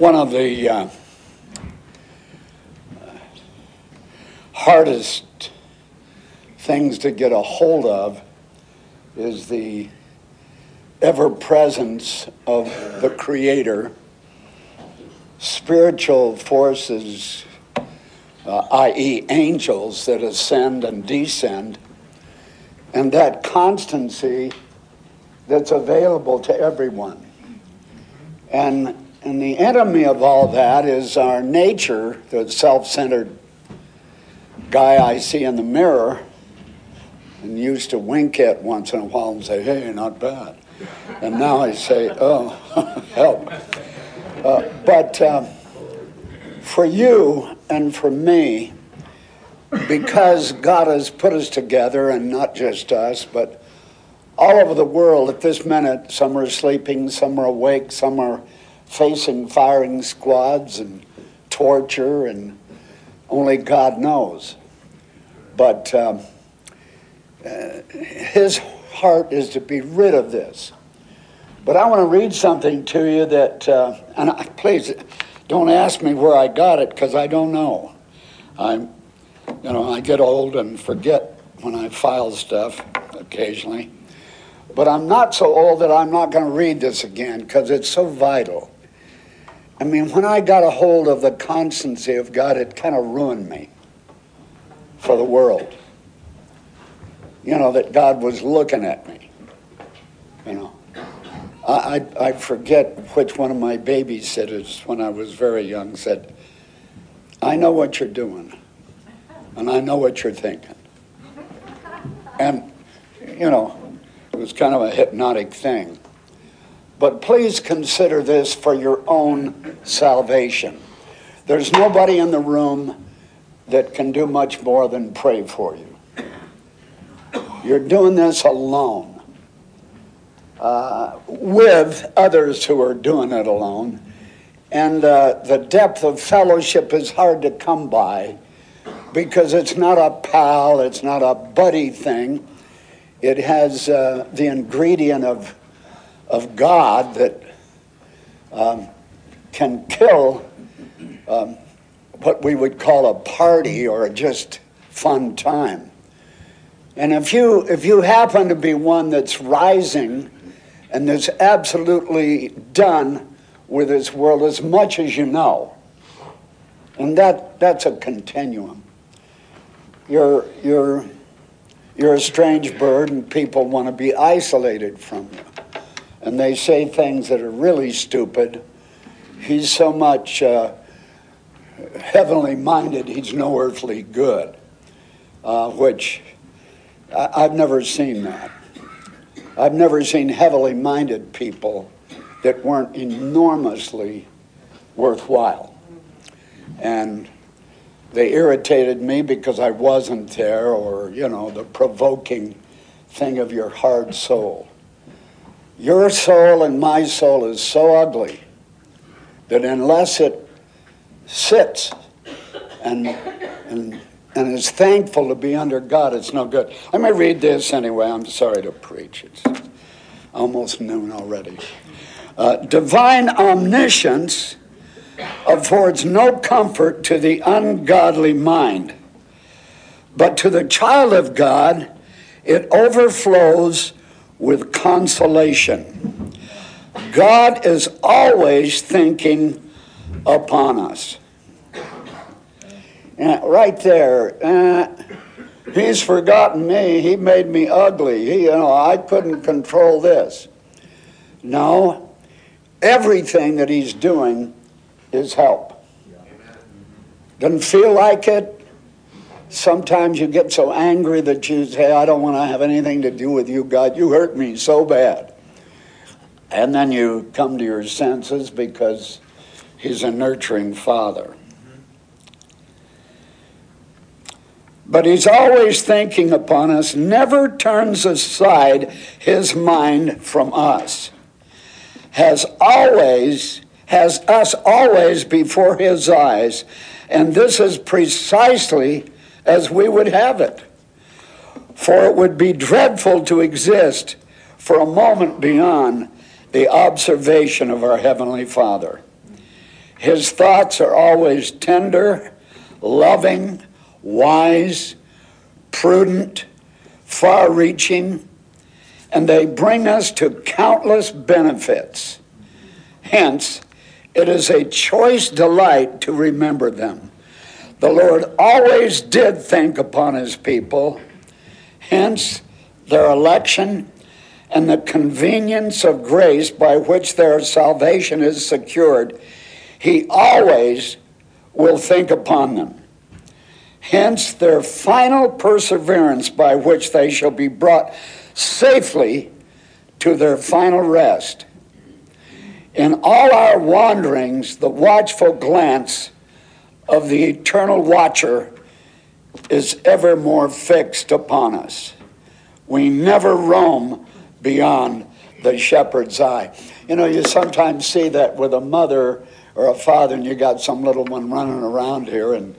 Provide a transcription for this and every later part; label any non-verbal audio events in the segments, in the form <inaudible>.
one of the uh, hardest things to get a hold of is the ever presence of the Creator, spiritual forces, uh, i.e., angels that ascend and descend, and that constancy that's available to everyone. And, and the enemy of all that is our nature, the self centered guy I see in the mirror and used to wink at once in a while and say, hey, not bad. And now I say, oh, <laughs> help. Uh, but uh, for you and for me, because God has put us together, and not just us, but all over the world at this minute, some are sleeping, some are awake, some are facing firing squads and torture, and only God knows. But um, uh, his heart is to be rid of this. But I want to read something to you that, uh, and I, please don't ask me where I got it because I don't know. I'm, you know, I get old and forget when I file stuff occasionally. But I'm not so old that I'm not going to read this again because it's so vital. I mean, when I got a hold of the constancy of God, it kind of ruined me for the world. You know, that God was looking at me. You know. I, I, I forget which one of my babysitters, when I was very young, said, I know what you're doing, and I know what you're thinking. And, you know, it was kind of a hypnotic thing. But please consider this for your own salvation. There's nobody in the room that can do much more than pray for you. You're doing this alone, uh, with others who are doing it alone. And uh, the depth of fellowship is hard to come by because it's not a pal, it's not a buddy thing. It has uh, the ingredient of, of God that um, can kill um, what we would call a party or just fun time. And if you, if you happen to be one that's rising and that's absolutely done with this world as much as you know, and that, that's a continuum. You're, you're, you're a strange bird, and people want to be isolated from you. And they say things that are really stupid. He's so much uh, heavenly minded, he's no earthly good, uh, which I, have never seen that. I've never seen heavily minded people that weren't enormously worthwhile. And they irritated me because I wasn't there, or, you know, the provoking thing of your hard soul. Your soul and my soul is so ugly that unless it sits and, and, and is thankful to be under God, it's no good. Let me read this anyway. I'm sorry to preach. It's almost noon already. Uh, divine omniscience affords no comfort to the ungodly mind, but to the child of God, it overflows with consolation. God is always thinking upon us. And right there, uh, he's forgotten me. He made me ugly. He, you know, I couldn't control this. No, everything that he's doing is help. Doesn't feel like it. Sometimes you get so angry that you say, I don't want to have anything to do with you, God. You hurt me so bad. And then you come to your senses because He's a nurturing father. But he's always thinking upon us, never turns aside his mind from us. Has always, has us always before his eyes. And this is precisely as we would have it. For it would be dreadful to exist for a moment beyond the observation of our Heavenly Father. His thoughts are always tender, loving, wise, prudent, far reaching, and they bring us to countless benefits. Hence, it is a choice delight to remember them. The Lord always did think upon his people, hence, their election and the covenant of grace by which their salvation is secured. He always will think upon them. Hence, their final perseverance by which they shall be brought safely to their final rest. In all our wanderings, the watchful glance of the eternal watcher is ever more fixed upon us. We never roam beyond the shepherd's eye. You know, you sometimes see that with a mother or a father, and you got some little one running around here, and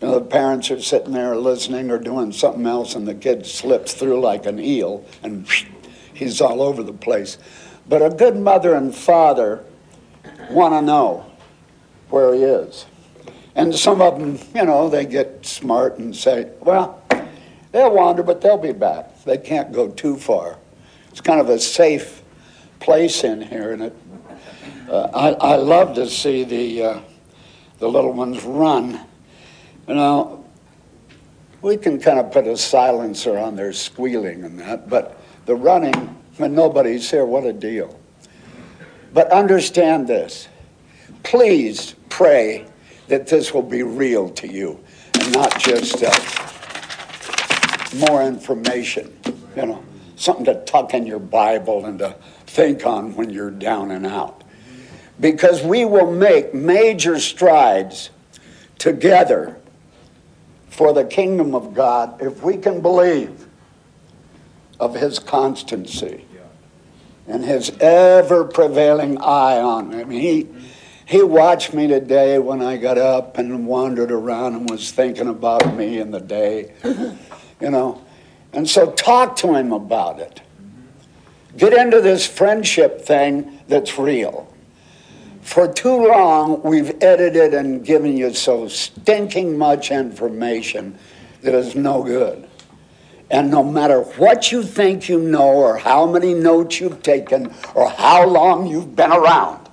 you know, the parents are sitting there listening or doing something else, and the kid slips through like an eel, and he's all over the place. But a good mother and father want to know where he is. And some of them, you know, they get smart and say, well, they'll wander, but they'll be back. They can't go too far. It's kind of a safe place in here, and it, uh, I, I love to see the, uh, the little ones run. You know, we can kind of put a silencer on their squealing and that, but the running, when nobody's here, what a deal. But understand this. Please pray that this will be real to you and not just uh, more information, you know, something to tuck in your Bible and to think on when you're down and out. Because we will make major strides together for the kingdom of God if we can believe of his constancy and his ever prevailing eye on mean, he, he watched me today when I got up and wandered around and was thinking about me in the day, you know. And so talk to him about it. Get into this friendship thing that's real. For too long, we've edited and given you so stinking much information that is no good. And no matter what you think you know, or how many notes you've taken, or how long you've been around,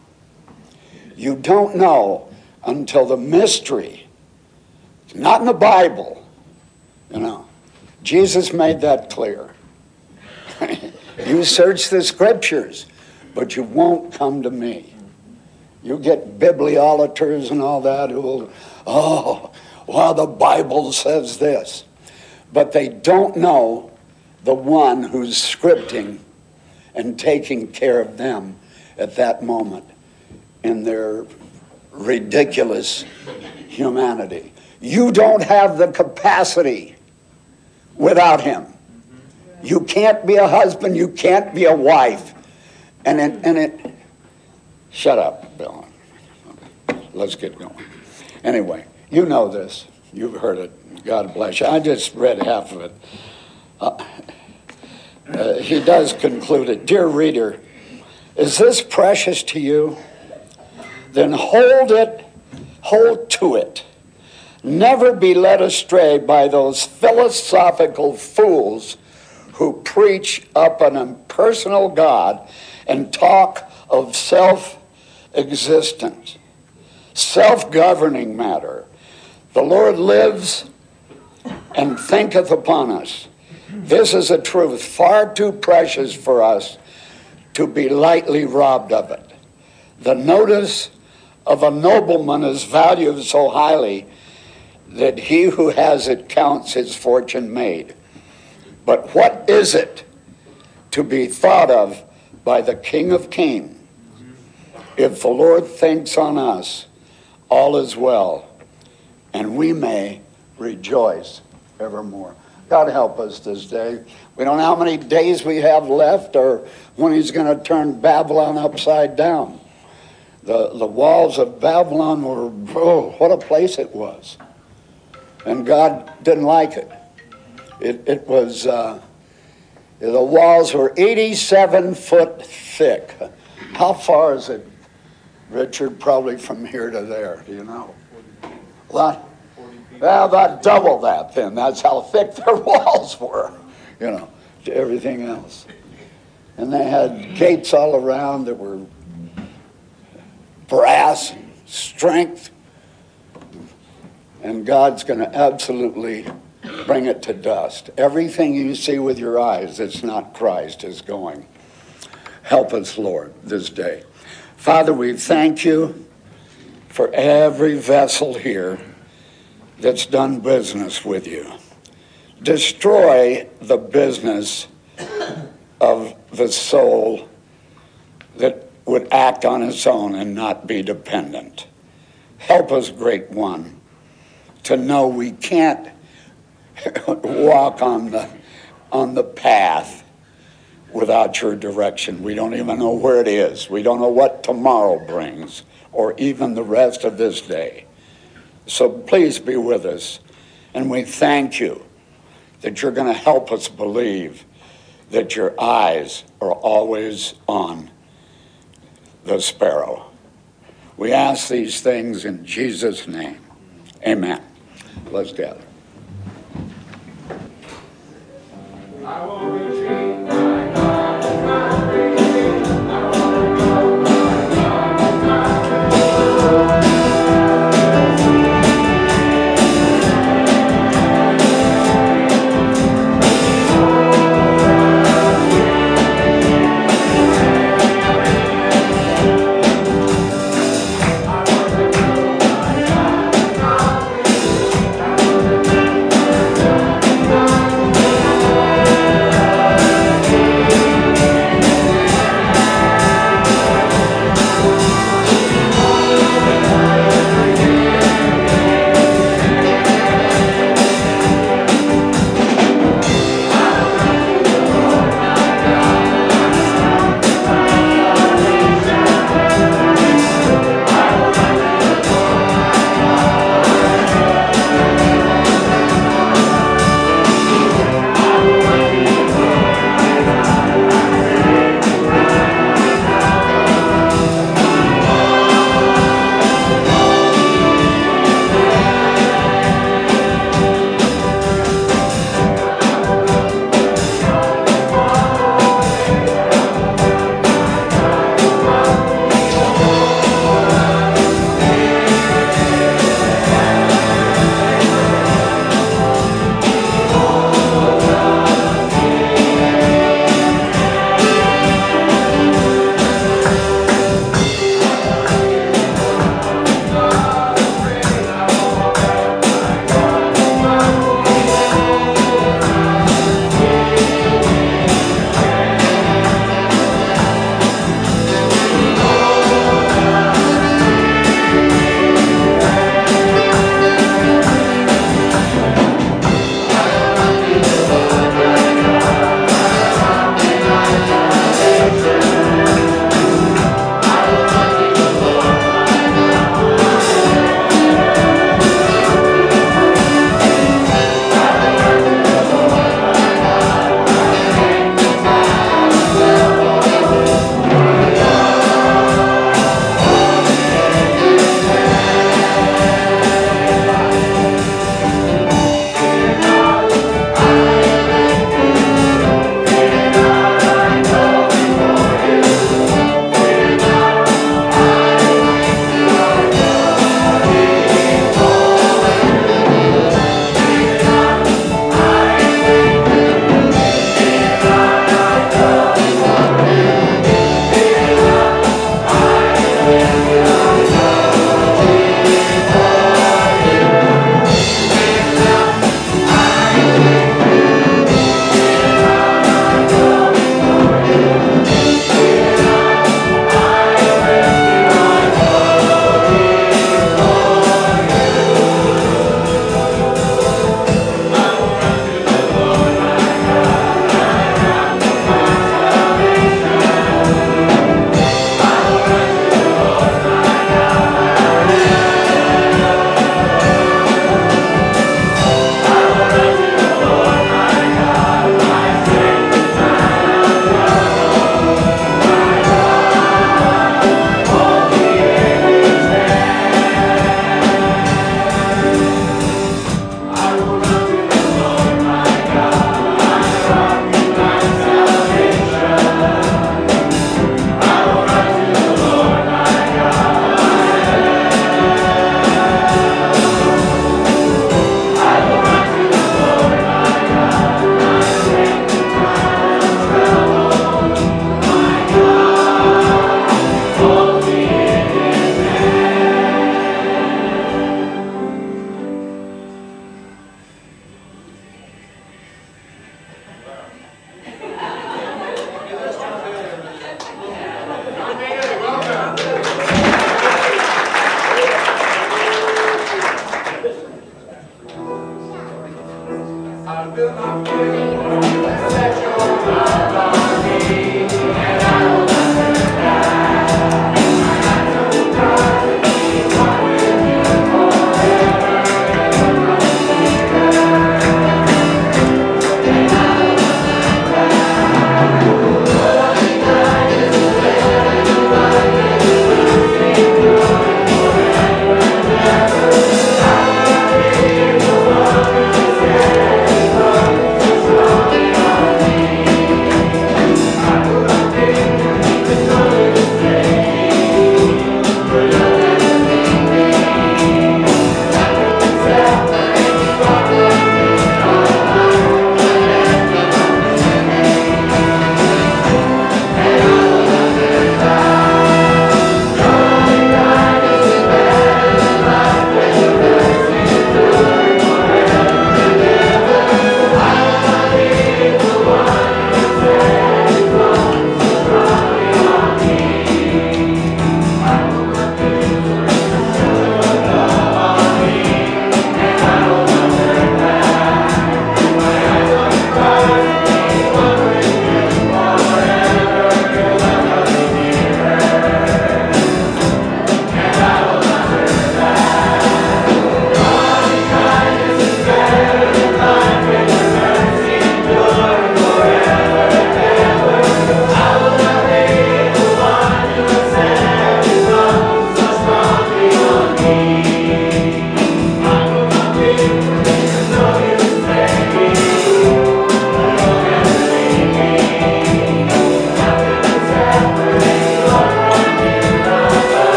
you don't know until the mystery. It's not in the Bible, you know. Jesus made that clear. <laughs> you search the scriptures, but you won't come to me. You get bibliolaters and all that who will, oh, well, the Bible says this. But they don't know the one who's scripting and taking care of them at that moment in their ridiculous humanity. You don't have the capacity without him. You can't be a husband, you can't be a wife. And it, and it Shut up, Bill. Let's get going. Anyway, you know this. You've heard it. God bless you. I just read half of it. Uh, uh, he does conclude it. Dear reader, is this precious to you? Then hold it, hold to it. Never be led astray by those philosophical fools who preach up an impersonal God and talk of self existence, self governing matter. The Lord lives and thinketh upon us. This is a truth far too precious for us to be lightly robbed of it. The notice of a nobleman is valued so highly that he who has it counts his fortune made. But what is it to be thought of by the King of Kings? If the Lord thinks on us, all is well, and we may rejoice evermore. God help us this day. We don't know how many days we have left or when He's going to turn Babylon upside down. The, the walls of Babylon were, oh, what a place it was. And God didn't like it. It, it was, uh, the walls were 87 foot thick. How far is it Richard, probably from here to there, do you know? What? Well, about double that then. That's how thick <laughs> their walls were, you know, to everything else. And they had gates all around that were brass, strength. And God's going to absolutely bring it to dust. Everything you see with your eyes that's not Christ is going. Help us, Lord, this day. Father, we thank you for every vessel here that's done business with you. Destroy the business of the soul that would act on its own and not be dependent. Help us, Great One, to know we can't <laughs> walk on the, on the path without your direction. We don't even know where it is. We don't know what tomorrow brings or even the rest of this day. So please be with us. And we thank you that you're going to help us believe that your eyes are always on the sparrow. We ask these things in Jesus' name. Amen. Let's gather.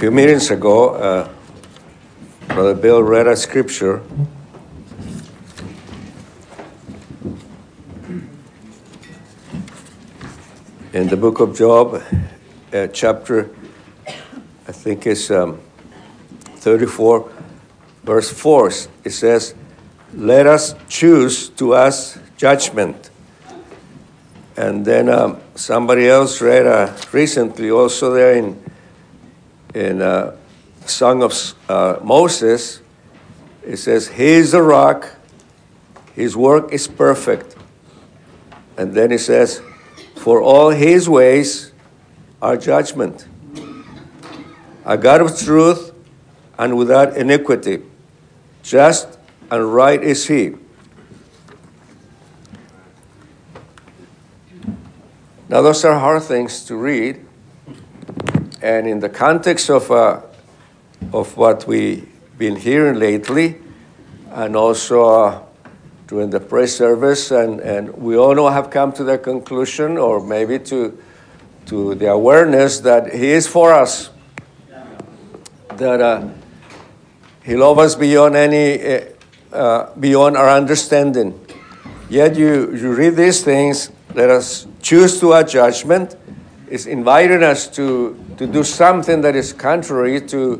Retreat. few minutes ago, uh, Brother Bill read a scripture. In the book of Job, uh, chapter, I think it's um, 34, verse 4, it says, Let us choose to us judgment. And then um, somebody else read uh, recently, also there in in uh, Song of uh, Moses, it says, He is the rock, His work is perfect. And then it says, For all His ways are judgment. A God of truth and without iniquity. Just and right is He. Now, those are hard things to read and in the context of, uh, of what we've been hearing lately, and also uh, during the prayer service, and, and we all know have come to the conclusion, or maybe to, to the awareness that He is for us, that uh, He loves us beyond any, uh, uh, beyond our understanding. Yet you, you read these things, let us choose to our judgment, is inviting us to, to do something that is contrary to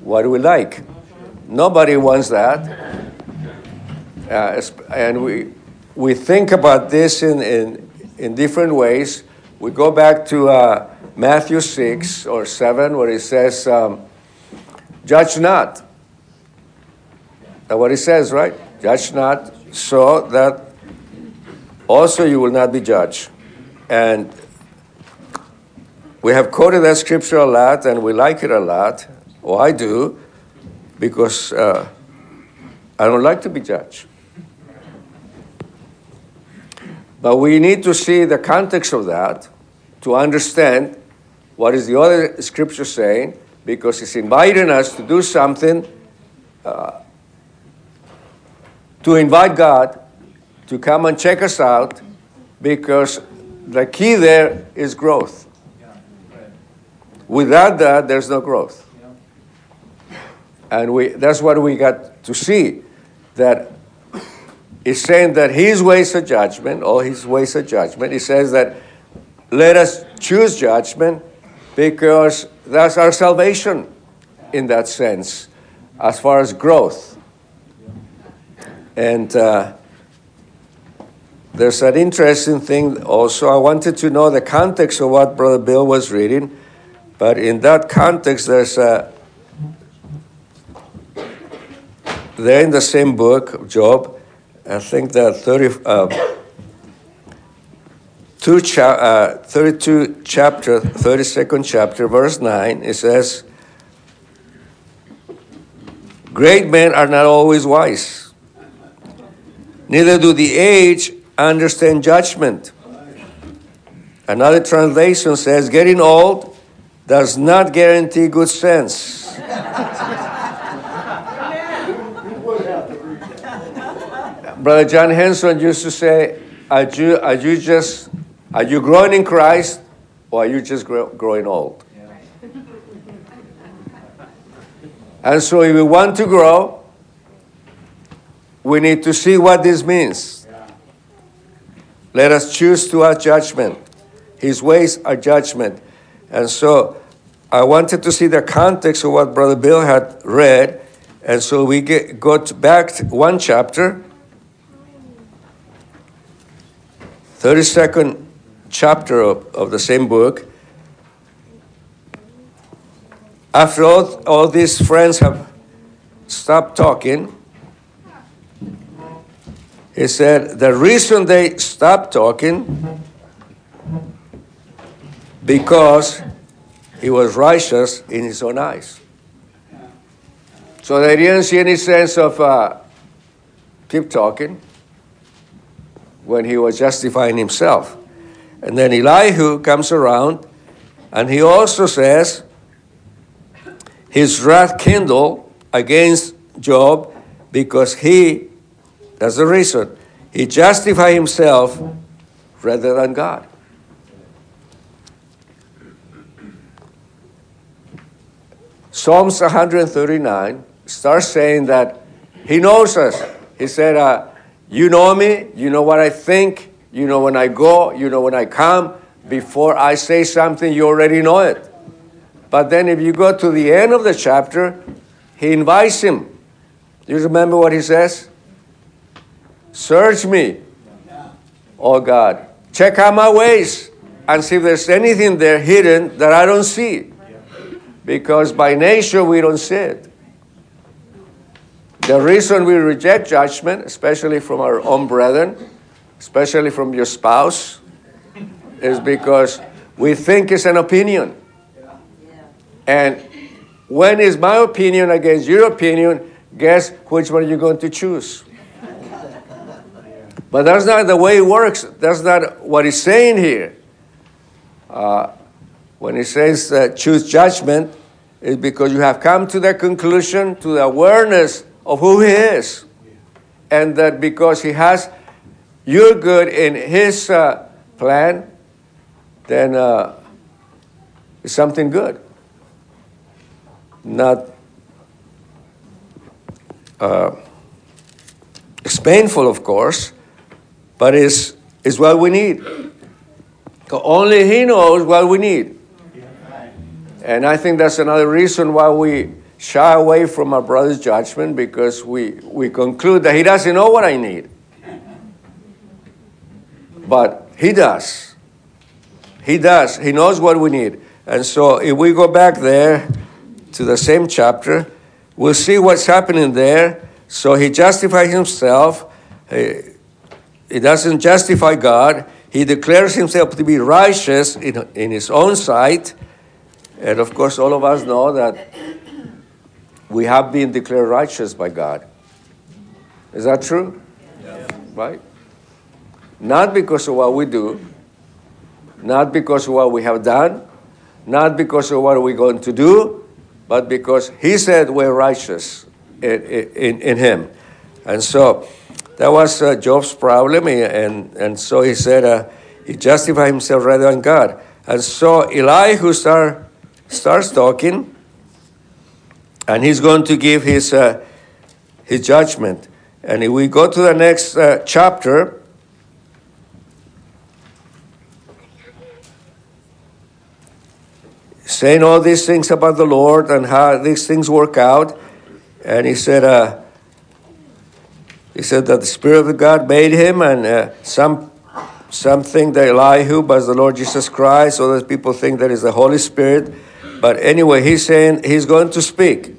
what we like. Nobody wants that. Uh, and we, we think about this in, in, in different ways. We go back to uh, Matthew 6 or 7, where it says, um, Judge not. That's what it says, right? Judge not, so that also you will not be judged. And we have quoted that scripture a lot and we like it a lot. Or I do, because uh, I don't like to be judged. But we need to see the context of that to understand what is the other scripture saying, because it's inviting us to do something, uh, to invite God to come and check us out, because the key there is growth. Without that, there's no growth. And we, that's what we got to see. That he's saying that his ways are judgment, all his ways are judgment. He says that let us choose judgment because that's our salvation in that sense, as far as growth. And uh, there's an interesting thing also. I wanted to know the context of what Brother Bill was reading. But in that context, there's a, there in the same book, Job, I think the 30, uh, two cha- uh, 32 chapter, 32nd chapter, verse 9, it says, Great men are not always wise, neither do the aged understand judgment. Another translation says, Getting old does not guarantee good sense. Brother John Henson used to say, are you, are you just, are you growing in Christ or are you just grow, growing old? And so if we want to grow, we need to see what this means. Let us choose to our judgment. His ways are judgment. And so I wanted to see the context of what Brother Bill had read. And so we get, got back one chapter, 32nd chapter of, of the same book. After all, all these friends have stopped talking, he said, The reason they stopped talking because he was righteous in his own eyes. So they didn't see any sense of uh, keep talking when he was justifying himself. And then Elihu comes around and he also says, his wrath kindled against Job because he, that's the reason, he justified himself rather than God. Psalms 139 starts saying that He knows us. He said, uh, You know me, you know what I think, you know when I go, you know when I come. Before I say something, you already know it. But then if you go to the end of the chapter, He invites him. You remember what He says? Search me, oh God. Check out my ways and see if there's anything there hidden that I don't see. Because by nature we don't see it. The reason we reject judgment, especially from our own brethren, especially from your spouse, is because we think it's an opinion. And when is my opinion against your opinion, guess which one you're going to choose? But that's not the way it works. That's not what he's saying here. Uh, when he says uh, choose judgment, it's because you have come to the conclusion, to the awareness of who he is. And that because he has your good in his uh, plan, then uh, it's something good. Not uh, it's painful, of course, but it's, it's what we need. Only He knows what we need. And I think that's another reason why we shy away from our brother's judgment because we, we conclude that he doesn't know what I need. But he does. He does. He knows what we need. And so if we go back there to the same chapter, we'll see what's happening there. So he justifies himself. He, he doesn't justify God. He declares himself to be righteous in, in his own sight. And of course, all of us know that we have been declared righteous by God. Is that true? Right? Not because of what we do, not because of what we have done, not because of what we're going to do, but because He said we're righteous in, in, in Him. And so that was uh, Job's problem, and, and so he said uh, he justified himself rather than God. And so Elihu start, starts talking, and he's going to give his, uh, his judgment. And if we go to the next uh, chapter, saying all these things about the Lord and how these things work out, and he said, uh, he said that the Spirit of God made him, and uh, some some think that Elihu was the Lord Jesus Christ, others people think that is the Holy Spirit. But anyway, he's saying he's going to speak.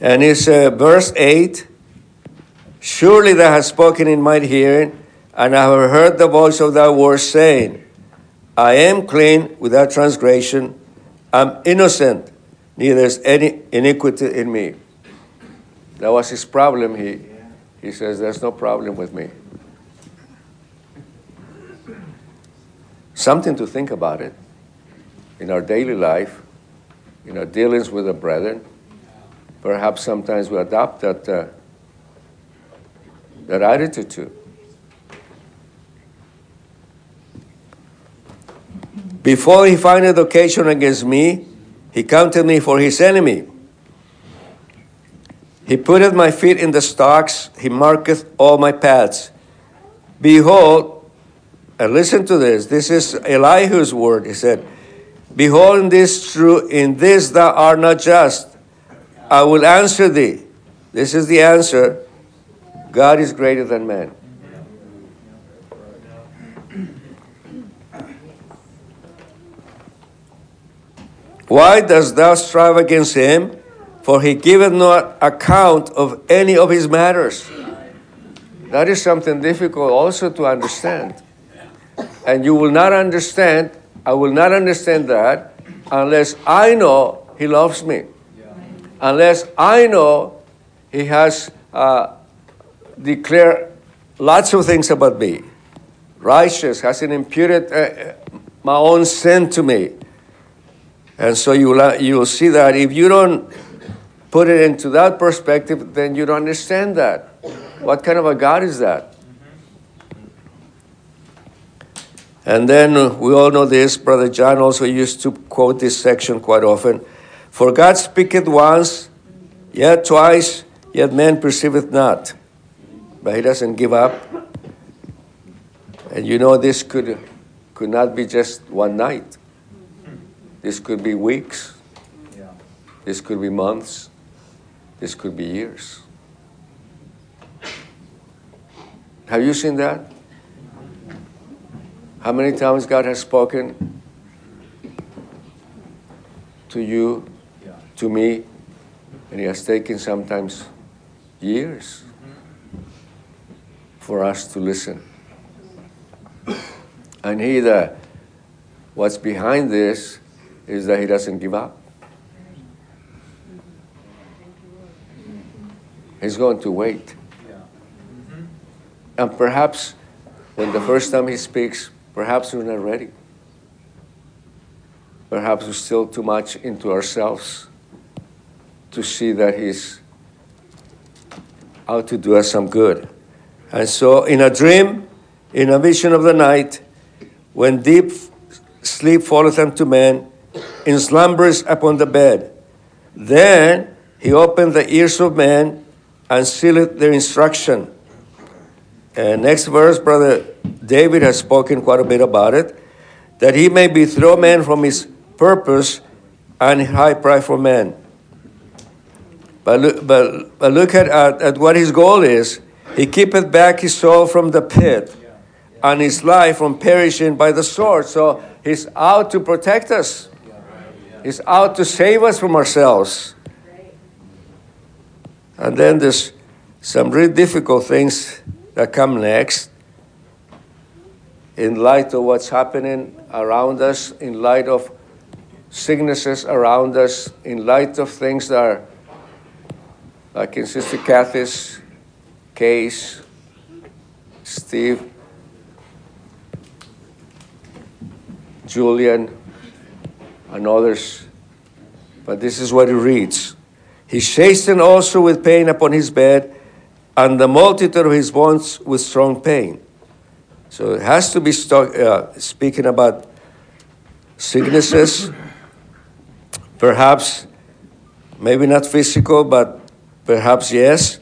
And it's uh, verse 8 Surely thou hast spoken in my hearing, and I have heard the voice of thy word saying, I am clean without transgression, I'm innocent, neither is any iniquity in me. That was his problem. He, he says, There's no problem with me. Something to think about it in our daily life, in our dealings with the brethren perhaps sometimes we adopt that, uh, that attitude too. Before he findeth occasion against me, he counted me for his enemy. He putteth my feet in the stocks, he marketh all my paths. Behold, and listen to this, this is Elihu's word. He said, Behold, in this true, in this thou art not just, I will answer thee. This is the answer God is greater than man. Why dost thou strive against him? For he giveth not account of any of his matters. That is something difficult also to understand. And you will not understand, I will not understand that unless I know he loves me unless I know He has uh, declared lots of things about me. Righteous, hasn't imputed uh, my own sin to me. And so you will, you will see that if you don't put it into that perspective, then you don't understand that. What kind of a God is that? And then uh, we all know this. Brother John also used to quote this section quite often. For God speaketh once, yet twice, yet man perceiveth not. But he doesn't give up. And you know this could could not be just one night. This could be weeks. This could be months. This could be years. Have you seen that? How many times God has spoken to you, to me, and He has taken sometimes years for us to listen. And He that what's behind this is that He doesn't give up. He's going to wait. And perhaps when the first time He speaks, perhaps we're not ready. Perhaps we're still too much into ourselves to see that He's out to do us some good. And so, in a dream, in a vision of the night, when deep sleep falleth unto man, in slumbers upon the bed, then he opened the ears of man and sealeth their instruction. And next verse, Brother David has spoken quite a bit about it, that he may bethrow man from his purpose and high pride for man. But look, but, but look at, at, at what his goal is. He keepeth back his soul from the pit and his life from perishing by the sword. So he's out to protect us. He's out to save us from ourselves. And then there's some really difficult things that come next in light of what's happening around us, in light of sicknesses around us, in light of things that are, like in Sister Kathy's case, Steve, Julian, and others. But this is what he reads. He chastened also with pain upon his bed, and the multitude of his with strong pain. So it has to be uh, speaking about sicknesses, perhaps, maybe not physical, but perhaps yes,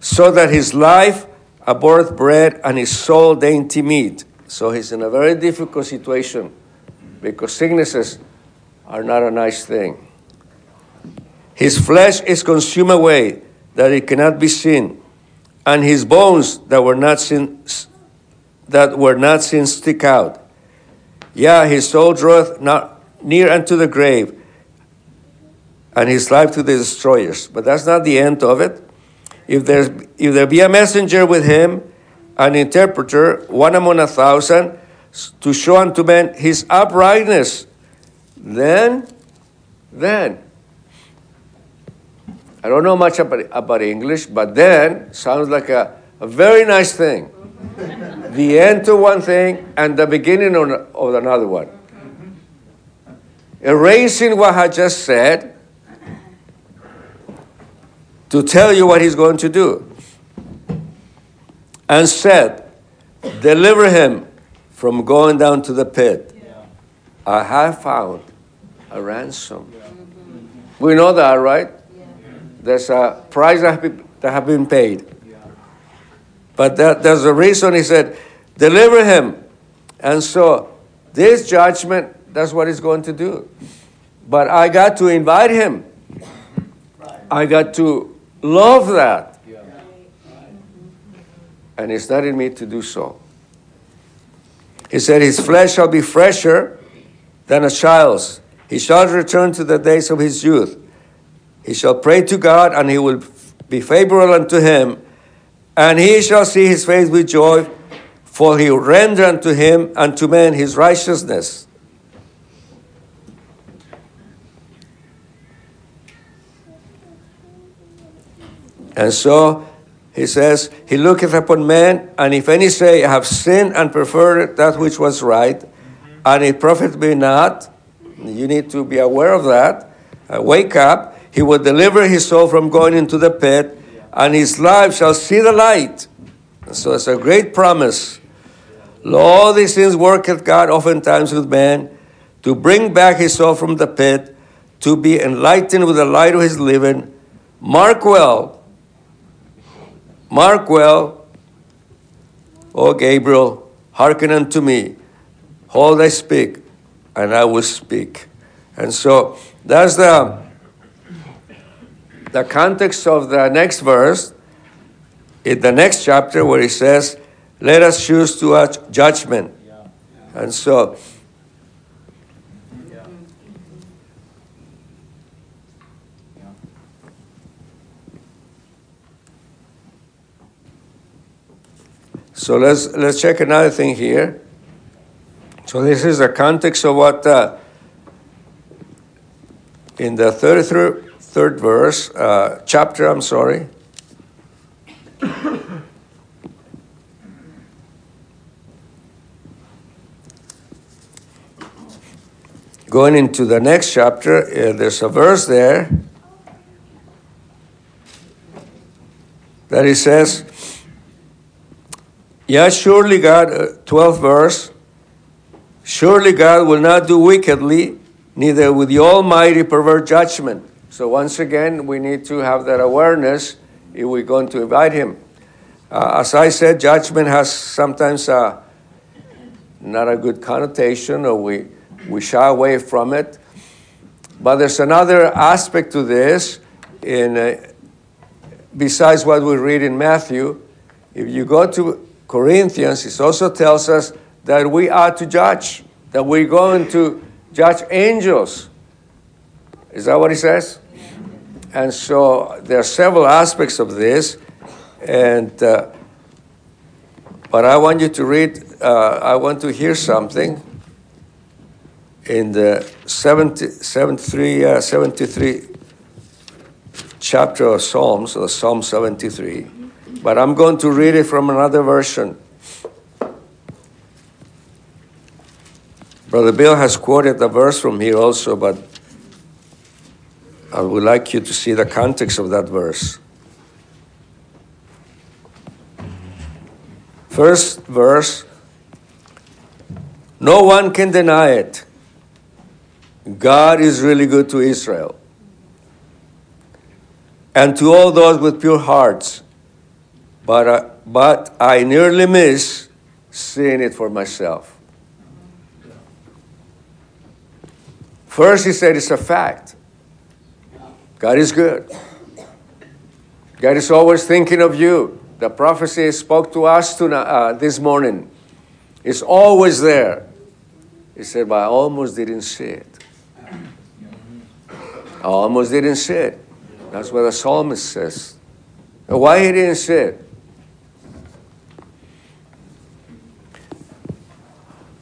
so that his life abhorreth bread and his soul dainty meat. So he's in a very difficult situation because sicknesses are not a nice thing. His flesh is consumed away, that it cannot be seen, and his bones that were not seen, that were not seen stick out. Yeah, his soul draweth not near unto the grave, and his life to the destroyers. But that's not the end of it. If there's if there be a messenger with him, an interpreter, one among a thousand, to show unto men his uprightness, then, then I don't know much about, about English, but then sounds like a, a very nice thing. the end to one thing and the beginning of, of another one. Erasing what I just said to tell you what he's going to do. And said, Deliver him from going down to the pit. I have found a ransom. We know that, right? There's a price that have been, paid. But that, there's a reason he said, deliver him. And so this judgment, that's what he's going to do. But I got to invite him. I got to love that. And it's not in me to do so. He said, His flesh shall be fresher than a child's. He shall return to the days of his youth. He shall pray to God, and he will be favorable unto him, and he shall see his face with joy, for he will render unto him and to men his righteousness. And so he says, He looketh upon men, and if any say, I have sinned and preferred that which was right, and it profit me not, you need to be aware of that. Uh, wake up he will deliver his soul from going into the pit, and his life shall see the light. So it's a great promise. All these things worketh God oftentimes with man to bring back his soul from the pit, to be enlightened with the light of his living. Mark well, mark well, O Gabriel, hearken unto me. Hold I speak, and I will speak. And so that's the, the context of the next verse in the next chapter where he says, Let us choose to watch judgment. And so So let's let's check another thing here. So this is the context of what uh, in the 33rd third verse, uh, chapter, I'm sorry. Going into the next chapter, uh, there's a verse there that he says, Yes, surely God, uh, 12th verse, surely God will not do wickedly, neither with the Almighty pervert judgment. So once again, we need to have that awareness if we're going to invite Him. Uh, as I said, judgment has sometimes not a good connotation, or we, we shy away from it. But there's another aspect to this, in, uh, besides what we read in Matthew. If you go to Corinthians, it also tells us that we are to judge, that we're going to judge angels. Is that what he says? And so there are several aspects of this, and uh, but I want you to read. Uh, I want to hear something in the 70, 73, uh, 73 chapter of Psalms, or Psalm 73 but I'm going to read it from another version. Brother Bill has quoted the verse from here also, but I would like you to see the context of that verse. First verse No one can deny it. God is really good to Israel and to all those with pure hearts but, uh, but I nearly miss seeing it for myself. First, he said it's a fact. God is good. God is always thinking of you. The prophecy spoke to us tonight, uh, this morning. It's always there. He said, but I almost didn't see it. I almost didn't see it. That's what the psalmist says. Why he didn't see it?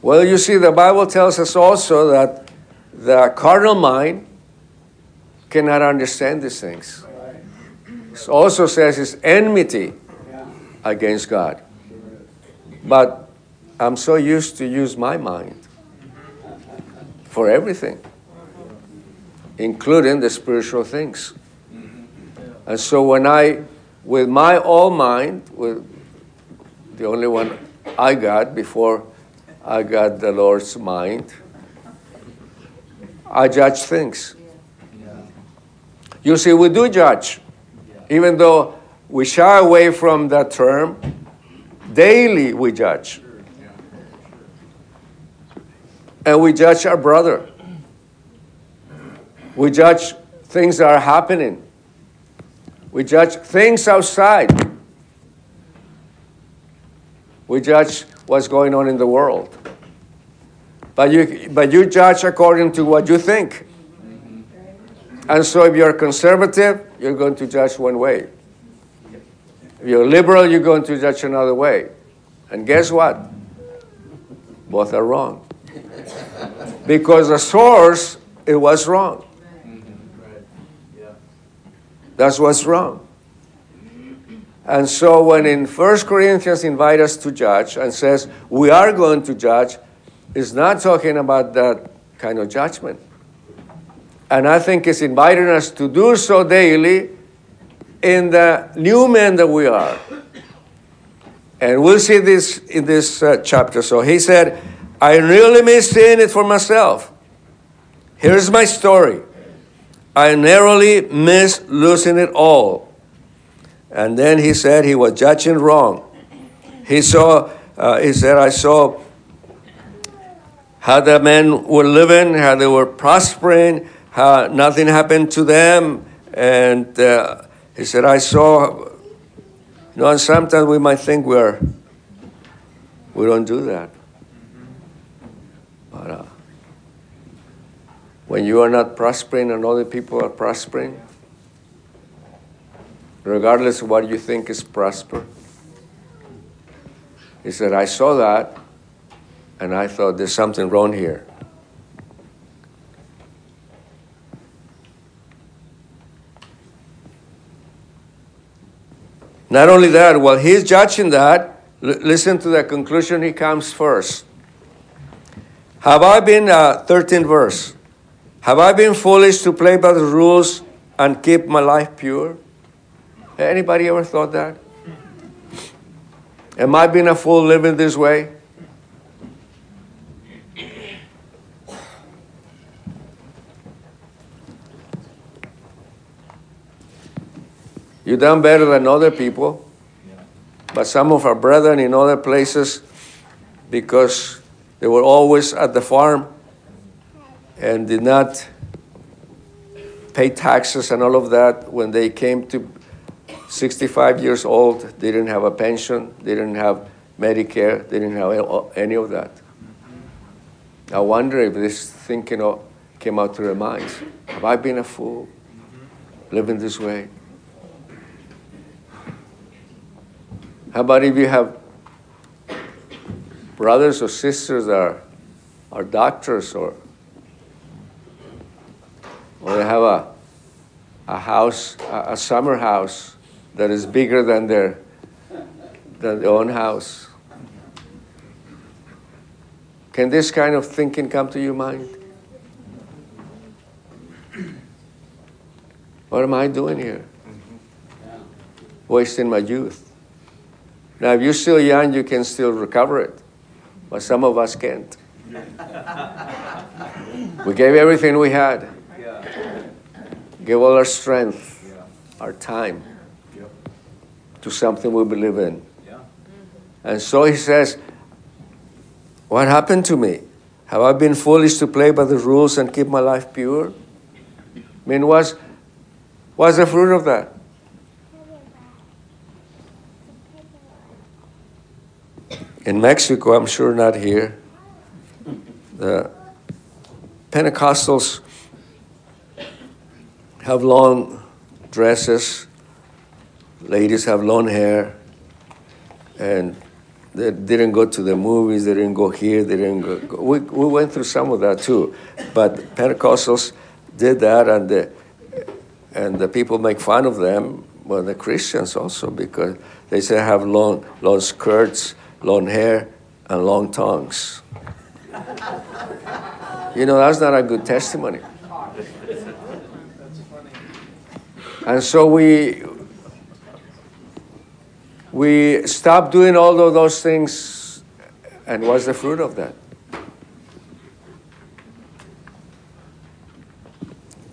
Well, you see, the Bible tells us also that the carnal mind cannot understand these things. It also says it's enmity against God. But I'm so used to use my mind for everything, including the spiritual things. And so when I, with my all mind, with the only one I got before I got the Lord's mind. I judge things. You see, we do judge. Even though we shy away from that term, daily we judge. And we judge our brother. We judge things that are happening. We judge things outside. We judge what's going on in the world. But you, but you judge according to what you think. And so if you're conservative, you're going to judge one way. If you're liberal, you're going to judge another way. And guess what? Both are wrong. Because the source, it was wrong. That's what's wrong. And so when in 1 Corinthians invite us to judge and says we are going to judge, it's not talking about that kind of judgment. And I think it's inviting us to do so daily in the new men that we are. And we'll see this in this uh, chapter. So he said, I really miss seeing it for myself. Here's my story. I narrowly missed losing it all. And then he said he was judging wrong. He saw, uh, he said, I saw how the men were living, how they were prospering, how nothing happened to them. And uh, he said, I saw, you know, and sometimes we might think we're, we don't do that. But uh, when you are not prospering and other people are prospering, regardless of what you think is prosper, he said, I saw that and I thought there's something wrong here. Not only that, while he's judging that, l- listen to the conclusion he comes first. Have I been, uh, 13 verse, have I been foolish to play by the rules and keep my life pure? Anybody ever thought that? Am I being a fool living this way? You done better than other people. But some of our brethren in other places, because they were always at the farm and did not pay taxes and all of that, when they came to 65 years old, they didn't have a pension, they didn't have Medicare, they didn't have any of that. I wonder if this thinking came out to their minds. Have I been a fool living this way? How about if you have brothers or sisters that are, are doctors or, or they have a, a house, a, a summer house that is bigger than their, than their own house? Can this kind of thinking come to your mind? What am I doing here? Mm-hmm. Wasting my youth. Now, if you're still young, you can still recover it, but some of us can't. we gave everything we had, gave all our strength, our time to something we believe in. And so he says, What happened to me? Have I been foolish to play by the rules and keep my life pure? I mean, what's, what's the fruit of that? In Mexico, I'm sure not here, the Pentecostals have long dresses, ladies have long hair, and they didn't go to the movies, they didn't go here, they didn't go. We, we went through some of that too, but Pentecostals did that, and the, and the people make fun of them, well, the Christians also, because they say have long, long skirts long hair, and long tongues. You know, that's not a good testimony. And so we we stop doing all of those things, and what's the fruit of that?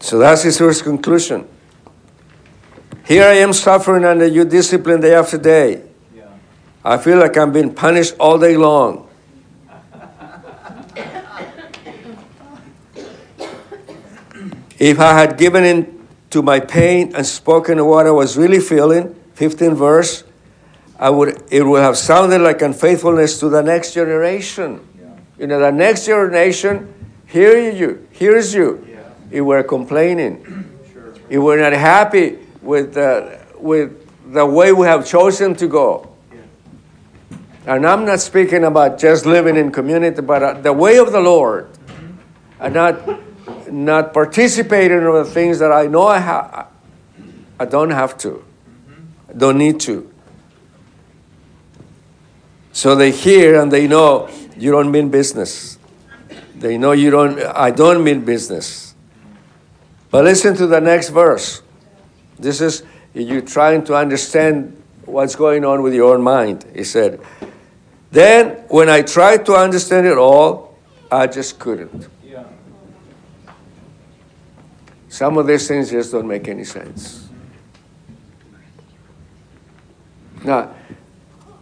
So that's his first conclusion. Here I am suffering under your discipline day after day. I feel like I'm being punished all day long. if I had given in to my pain and spoken what I was really feeling, 15 verse, I would, it would have sounded like unfaithfulness to the next generation. Yeah. You know, the next generation, hear you, hears you. Yeah. You were complaining. Sure. You were not happy with, uh, with the way we have chosen to go. And I'm not speaking about just living in community, but uh, the way of the Lord, and not not participating in the things that I know I have. I don't have to, I don't need to. So they hear and they know you don't mean business. They know you don't. I don't mean business. But listen to the next verse. This is you trying to understand what's going on with your mind. He said, Then, when I tried to understand it all, I just couldn't. Yeah. Some of these things just don't make any sense. Now,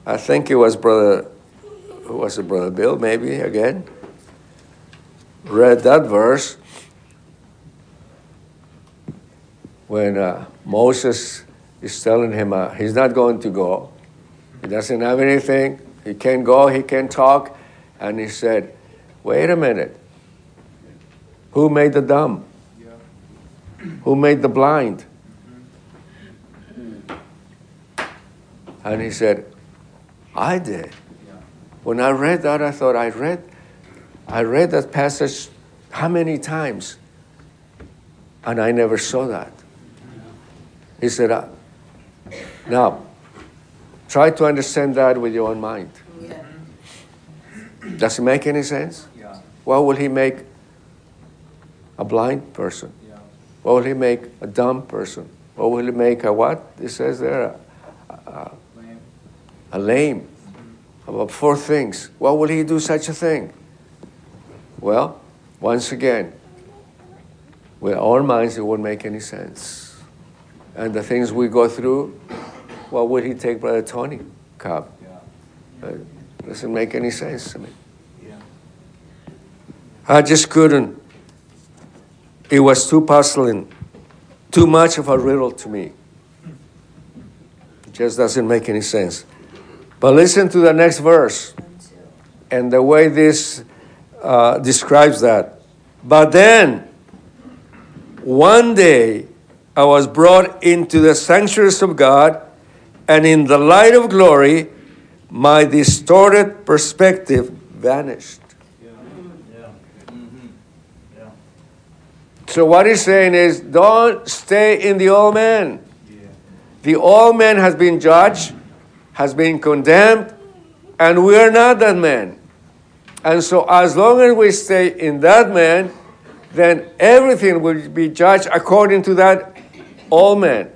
I think it was brother, who was it, brother Bill? Maybe again, read that verse when uh, Moses is telling him uh, he's not going to go. He doesn't have anything. He can't go. He can't talk. And he said, "Wait a minute. Who made the dumb? Who made the blind?" And he said, I did. When I read that, I thought I read, I read that passage how many times, and I never saw that. He said, now, try to understand that with your own mind. Does it make any sense? Yeah. Why will he make a blind person? Yeah. What will he make a dumb person? What will he make a what? It says there, Lamb. a lame. Mm-hmm. About four things. Why will he do such a thing? Well, once again, with our minds, it won't make any sense. And the things we go through, why would he take Brother Tony Cobb? Yeah. Uh, doesn't make any sense to me. Yeah. I just couldn't. It was too puzzling, too much of a riddle to me. It just doesn't make any sense. But listen to the next verse and the way this uh, describes that. But then, one day, I was brought into the sanctuaries of God, and in the light of glory, my distorted perspective vanished. So what he's saying is, don't stay in the old man. The old man has been judged, has been condemned, and we are not that man. And so as long as we stay in that man, then everything will be judged according to that old man.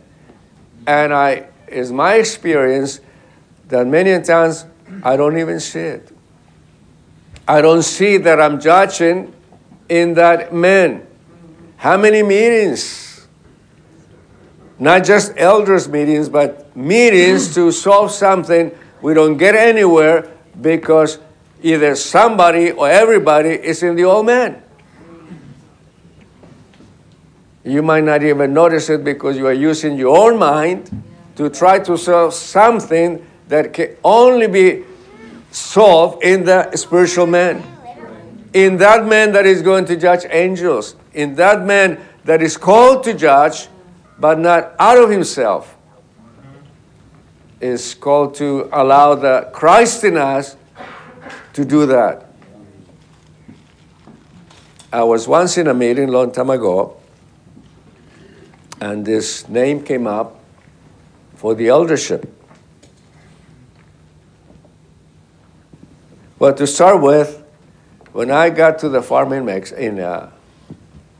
And I is my experience that many times I don't even see it. I don't see that I'm judging in that man. How many meetings? Not just elders' meetings, but meetings to solve something. We don't get anywhere because either somebody or everybody is in the old man. You might not even notice it because you are using your own mind to try to solve something that can only be solved in the spiritual man. In that man that is going to judge angels. In that man that is called to judge, but not out of himself. Is called to allow the Christ in us to do that. I was once in a meeting long time ago, and this name came up for the eldership. But to start with, when I got to the farm in, Mex- in uh,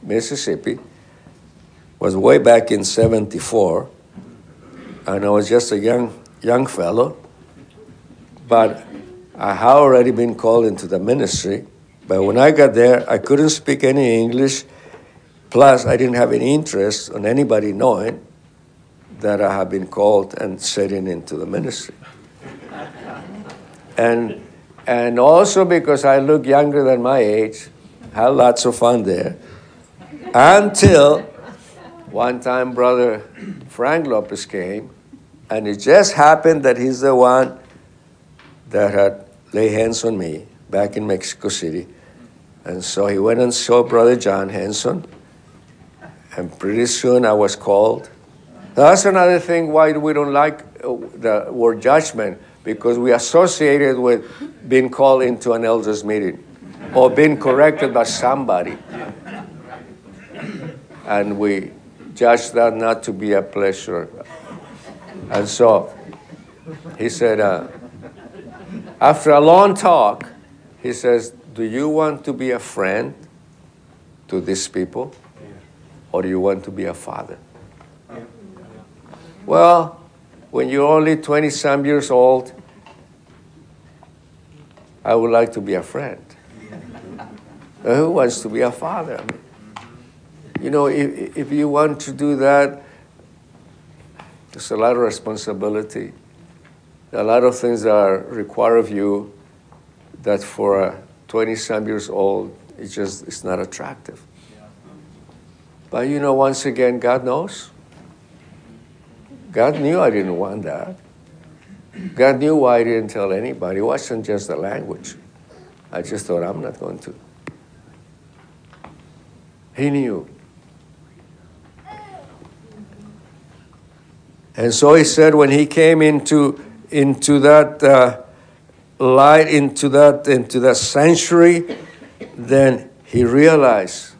Mississippi, was way back in 74, and I was just a young, young fellow, but I had already been called into the ministry. But when I got there, I couldn't speak any English, plus I didn't have any interest on anybody knowing that I have been called and setting into the ministry. and and also because I look younger than my age, had lots of fun there. Until one time, brother Frank Lopez came, and it just happened that he's the one that had laid hands on me back in Mexico City. And so he went and saw brother John Henson, and pretty soon I was called. That's another thing why we don't like uh, the word judgment because we associate it with being called into an elders meeting or being corrected by somebody. And we judge that not to be a pleasure. And so he said, uh, after a long talk, he says, Do you want to be a friend to these people? Or do you want to be a father? Well, when you're only 20 some years old, I would like to be a friend. <laughs> Who wants to be a father? You know, if, if you want to do that, there's a lot of responsibility. A lot of things that are required of you that for a 20 some years old, it's just it's not attractive. But you know, once again, God knows. God knew I didn't want that. God knew why I didn't tell anybody. It wasn't just the language. I just thought, I'm not going to. He knew. And so he said, when he came into, into that uh, light, into that, into that sanctuary, then he realized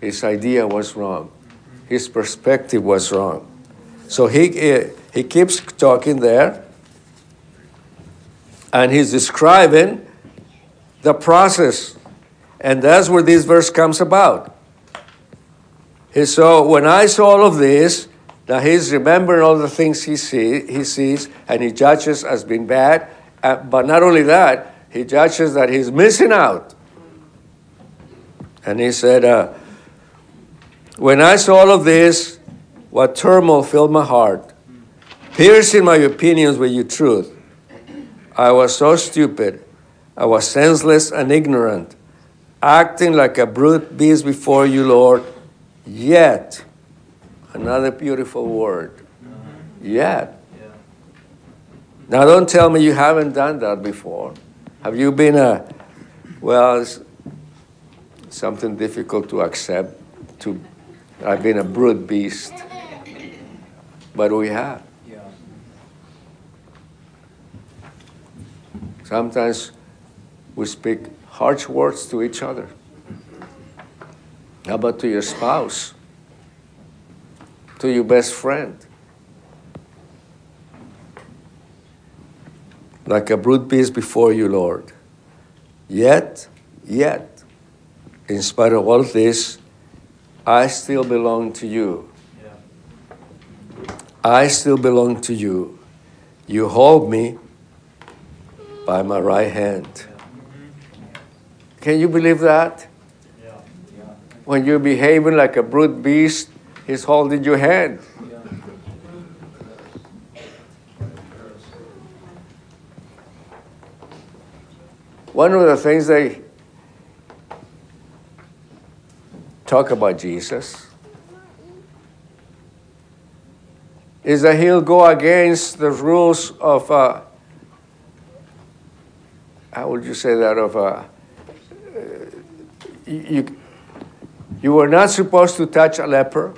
his idea was wrong. His perspective was wrong. So he, uh, he keeps talking there, and he's describing the process. And that's where this verse comes about. He so when I saw all of this, now he's remembering all the things he, see, he sees, and he judges as being bad. Uh, but not only that, he judges that he's missing out. And he said, uh, When I saw all of this, what turmoil filled my heart, piercing my opinions with your truth. I was so stupid. I was senseless and ignorant, acting like a brute beast before you, Lord. Yet, another beautiful word. Yet. Now, don't tell me you haven't done that before. Have you been a, well, something difficult to accept. To, I've been a brute beast, but we have. Sometimes we speak harsh words to each other. How about to your spouse? To your best friend? Like a brute beast before you, Lord. Yet, yet, in spite of all this, I still belong to you. Yeah. I still belong to you. You hold me by my right hand. Mm-hmm. Can you believe that? Yeah. When you're behaving like a brute beast, he's holding your hand. One of the things they talk about Jesus is that he'll go against the rules of, uh, how would you say that, of, uh, you, you were not supposed to touch a leper.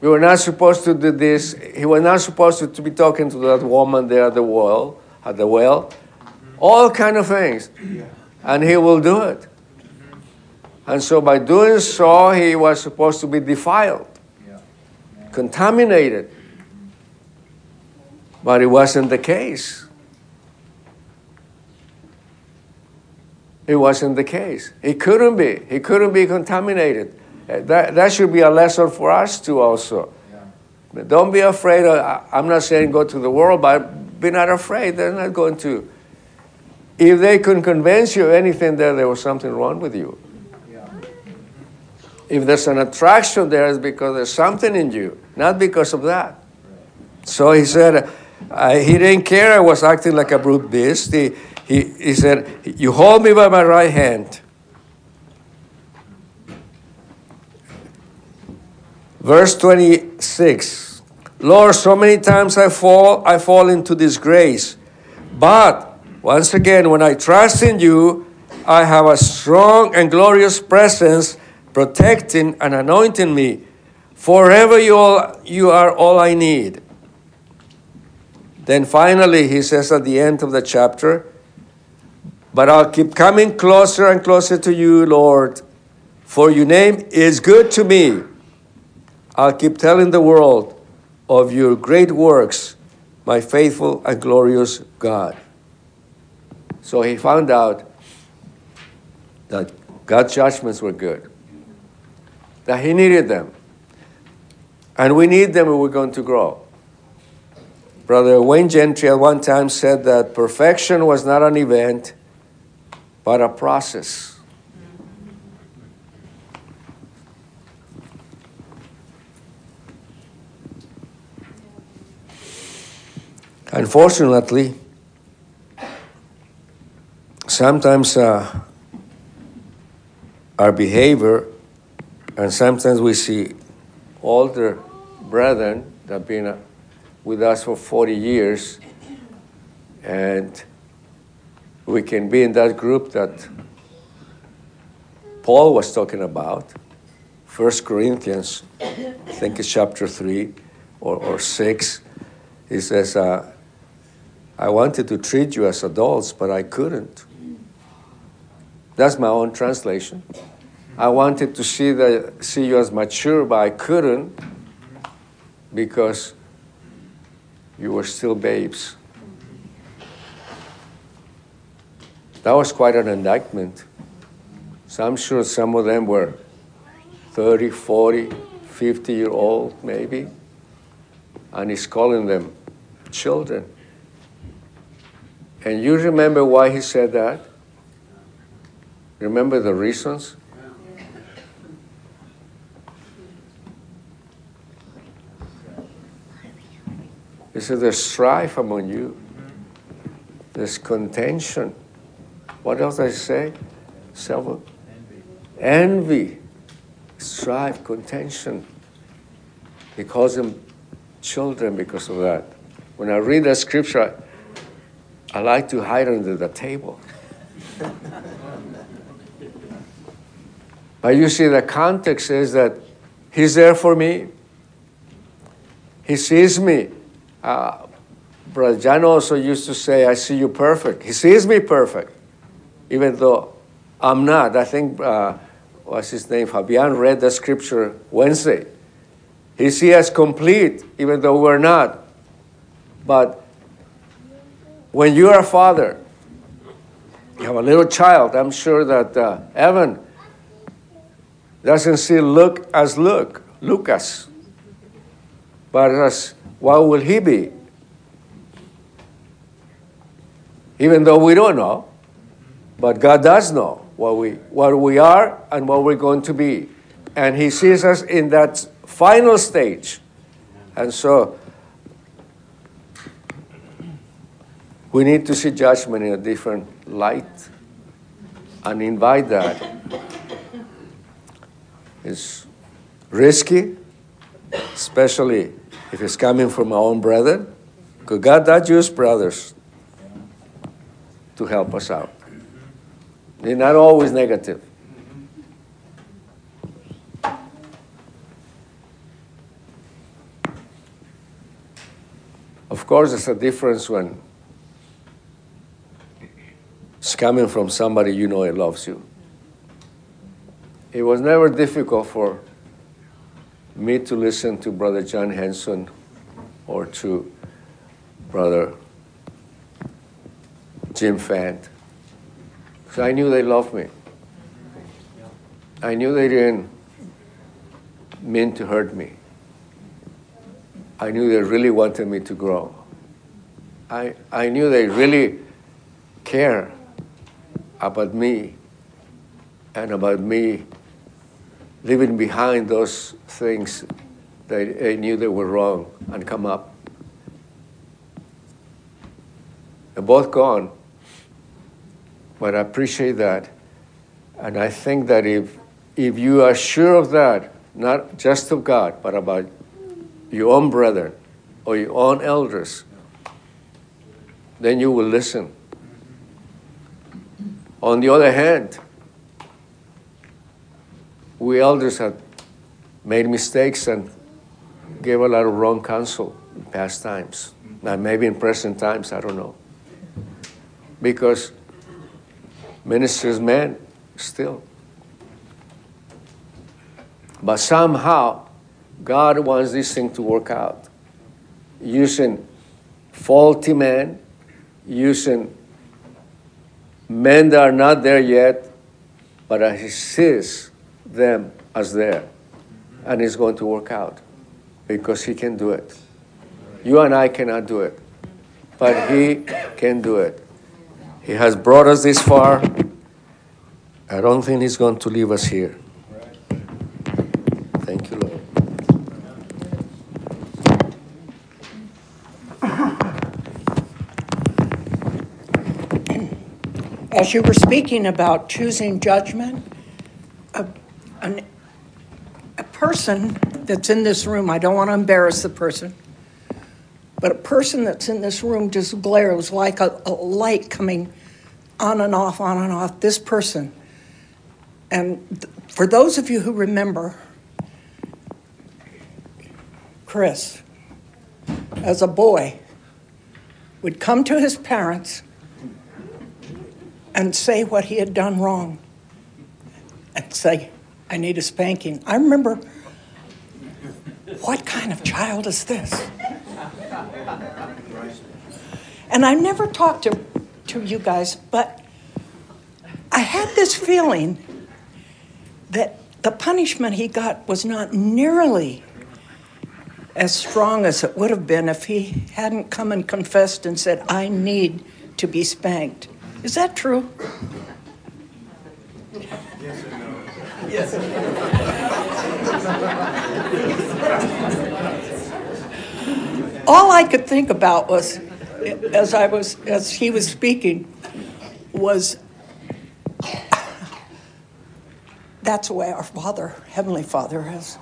You were not supposed to do this. He was not supposed to, to be talking to that woman there at the well, at the well. All kind of things. And he will do it. And so by doing so, he was supposed to be defiled, Yeah. contaminated. But it wasn't the case. It wasn't the case. He couldn't be. He couldn't be contaminated. Uh, That, that should be a lesson for us too, also. Yeah. Don't be afraid. Of, I'm not saying go to the world, but be not afraid. They're not going to. If they can convince you of anything there, there was something wrong with you. If there's an attraction there, it's because there's something in you, not because of that. So he said, he didn't care. I was acting like a brute beast. He, he, he said, You hold me by my right hand. Verse 26 Lord, so many times I fall, I fall into disgrace. But once again, when I trust in you, I have a strong and glorious presence protecting and anointing me. Forever you, all, you are all I need. Then finally, he says at the end of the chapter, But I'll keep coming closer and closer to you, Lord, for your name is good to me. I'll keep telling the world of your great works, my faithful and glorious God. So he found out that God's judgments were good, that he needed them. And we need them if we're going to grow. Brother Wayne Gentry at one time said that perfection was not an event, but a process. Unfortunately, sometimes uh, our behavior, and sometimes we see older brethren that have been uh, with us for 40 years, and we can be in that group that Paul was talking about, 1 Corinthians, I think it's chapter 3 or, or 6. He says, uh, I wanted to treat you as adults, but I couldn't. That's my own translation. I wanted to see, the, see you as mature, but I couldn't because you were still babes. That was quite an indictment. So I'm sure some of them were 30, 40, 50 year old, maybe. And he's calling them children. And you remember why he said that? Remember the reasons? He said, There's strife among you, there's contention. What else I say? Self envy, strife, contention. He calls them children because of that. When I read that scripture, I like to hide under the table. but you see, the context is that He's there for me, He sees me. Uh, Brother John also used to say, I see you perfect. He sees me perfect, even though I'm not. I think, uh, what's his name? Fabian read the scripture Wednesday. He sees us complete, even though we're not. But when you are a father, you have a little child, I'm sure that uh, Evan doesn't see look as look, Lucas, but as what will he be? Even though we don't know, but God does know what we, what we are and what we're going to be. And He sees us in that final stage. And so we need to see judgment in a different light and invite that. It's risky, especially if it's coming from our own brother, could God does use brothers to help us out. They're not always negative. Of course, there's a difference when it's coming from somebody you know it loves you. It was never difficult for me to listen to Brother John Henson or to Brother Jim Fant. Because I knew they loved me. I knew they didn't mean to hurt me. I knew they really wanted me to grow. I, I knew they really care about me and about me leaving behind those things that they knew they were wrong and come up. They're both gone, but I appreciate that. And I think that if, if you are sure of that, not just of God, but about your own brethren or your own elders, then you will listen. On the other hand, we elders have made mistakes and gave a lot of wrong counsel in past times. And maybe in present times, I don't know. Because ministers men still. But somehow, God wants this thing to work out. Using faulty men, using men that are not there yet, but as He sees them as there. And it's going to work out. because He can do it. You and I cannot do it, but He can do it. He has brought us this far. I don't think He's going to leave us here. Thank you, Lord. As you were speaking about choosing judgment, an, a person that's in this room, I don't want to embarrass the person, but a person that's in this room just glares like a, a light coming on and off, on and off. This person. And th- for those of you who remember, Chris, as a boy, would come to his parents and say what he had done wrong and say, I need a spanking. I remember, what kind of child is this? And I never talked to, to you guys, but I had this feeling that the punishment he got was not nearly as strong as it would have been if he hadn't come and confessed and said, I need to be spanked. Is that true? All I could think about was, as I was, as he was speaking, was that's the way our Father, Heavenly Father, is.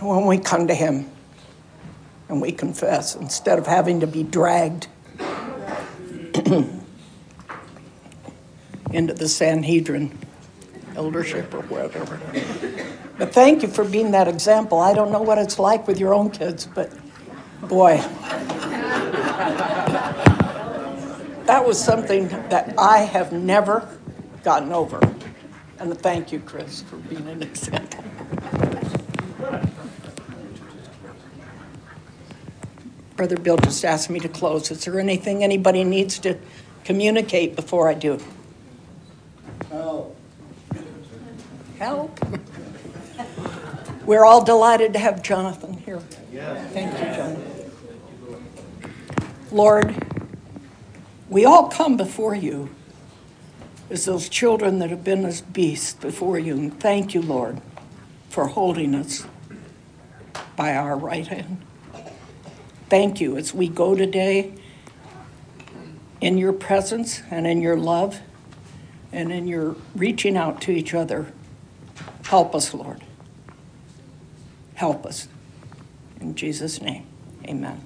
When we come to Him and we confess, instead of having to be dragged <clears throat> into the Sanhedrin eldership or whatever. But thank you for being that example. I don't know what it's like with your own kids, but boy, that was something that I have never gotten over. And thank you, Chris, for being an example. Brother Bill just asked me to close. Is there anything anybody needs to communicate before I do? Oh. Help. We're all delighted to have Jonathan here. Yes. Thank you, Jonathan. Lord, we all come before you as those children that have been as beasts before you. And thank you, Lord, for holding us by our right hand. Thank you as we go today in your presence and in your love and in your reaching out to each other. Help us, Lord. Help us. In Jesus' name, amen.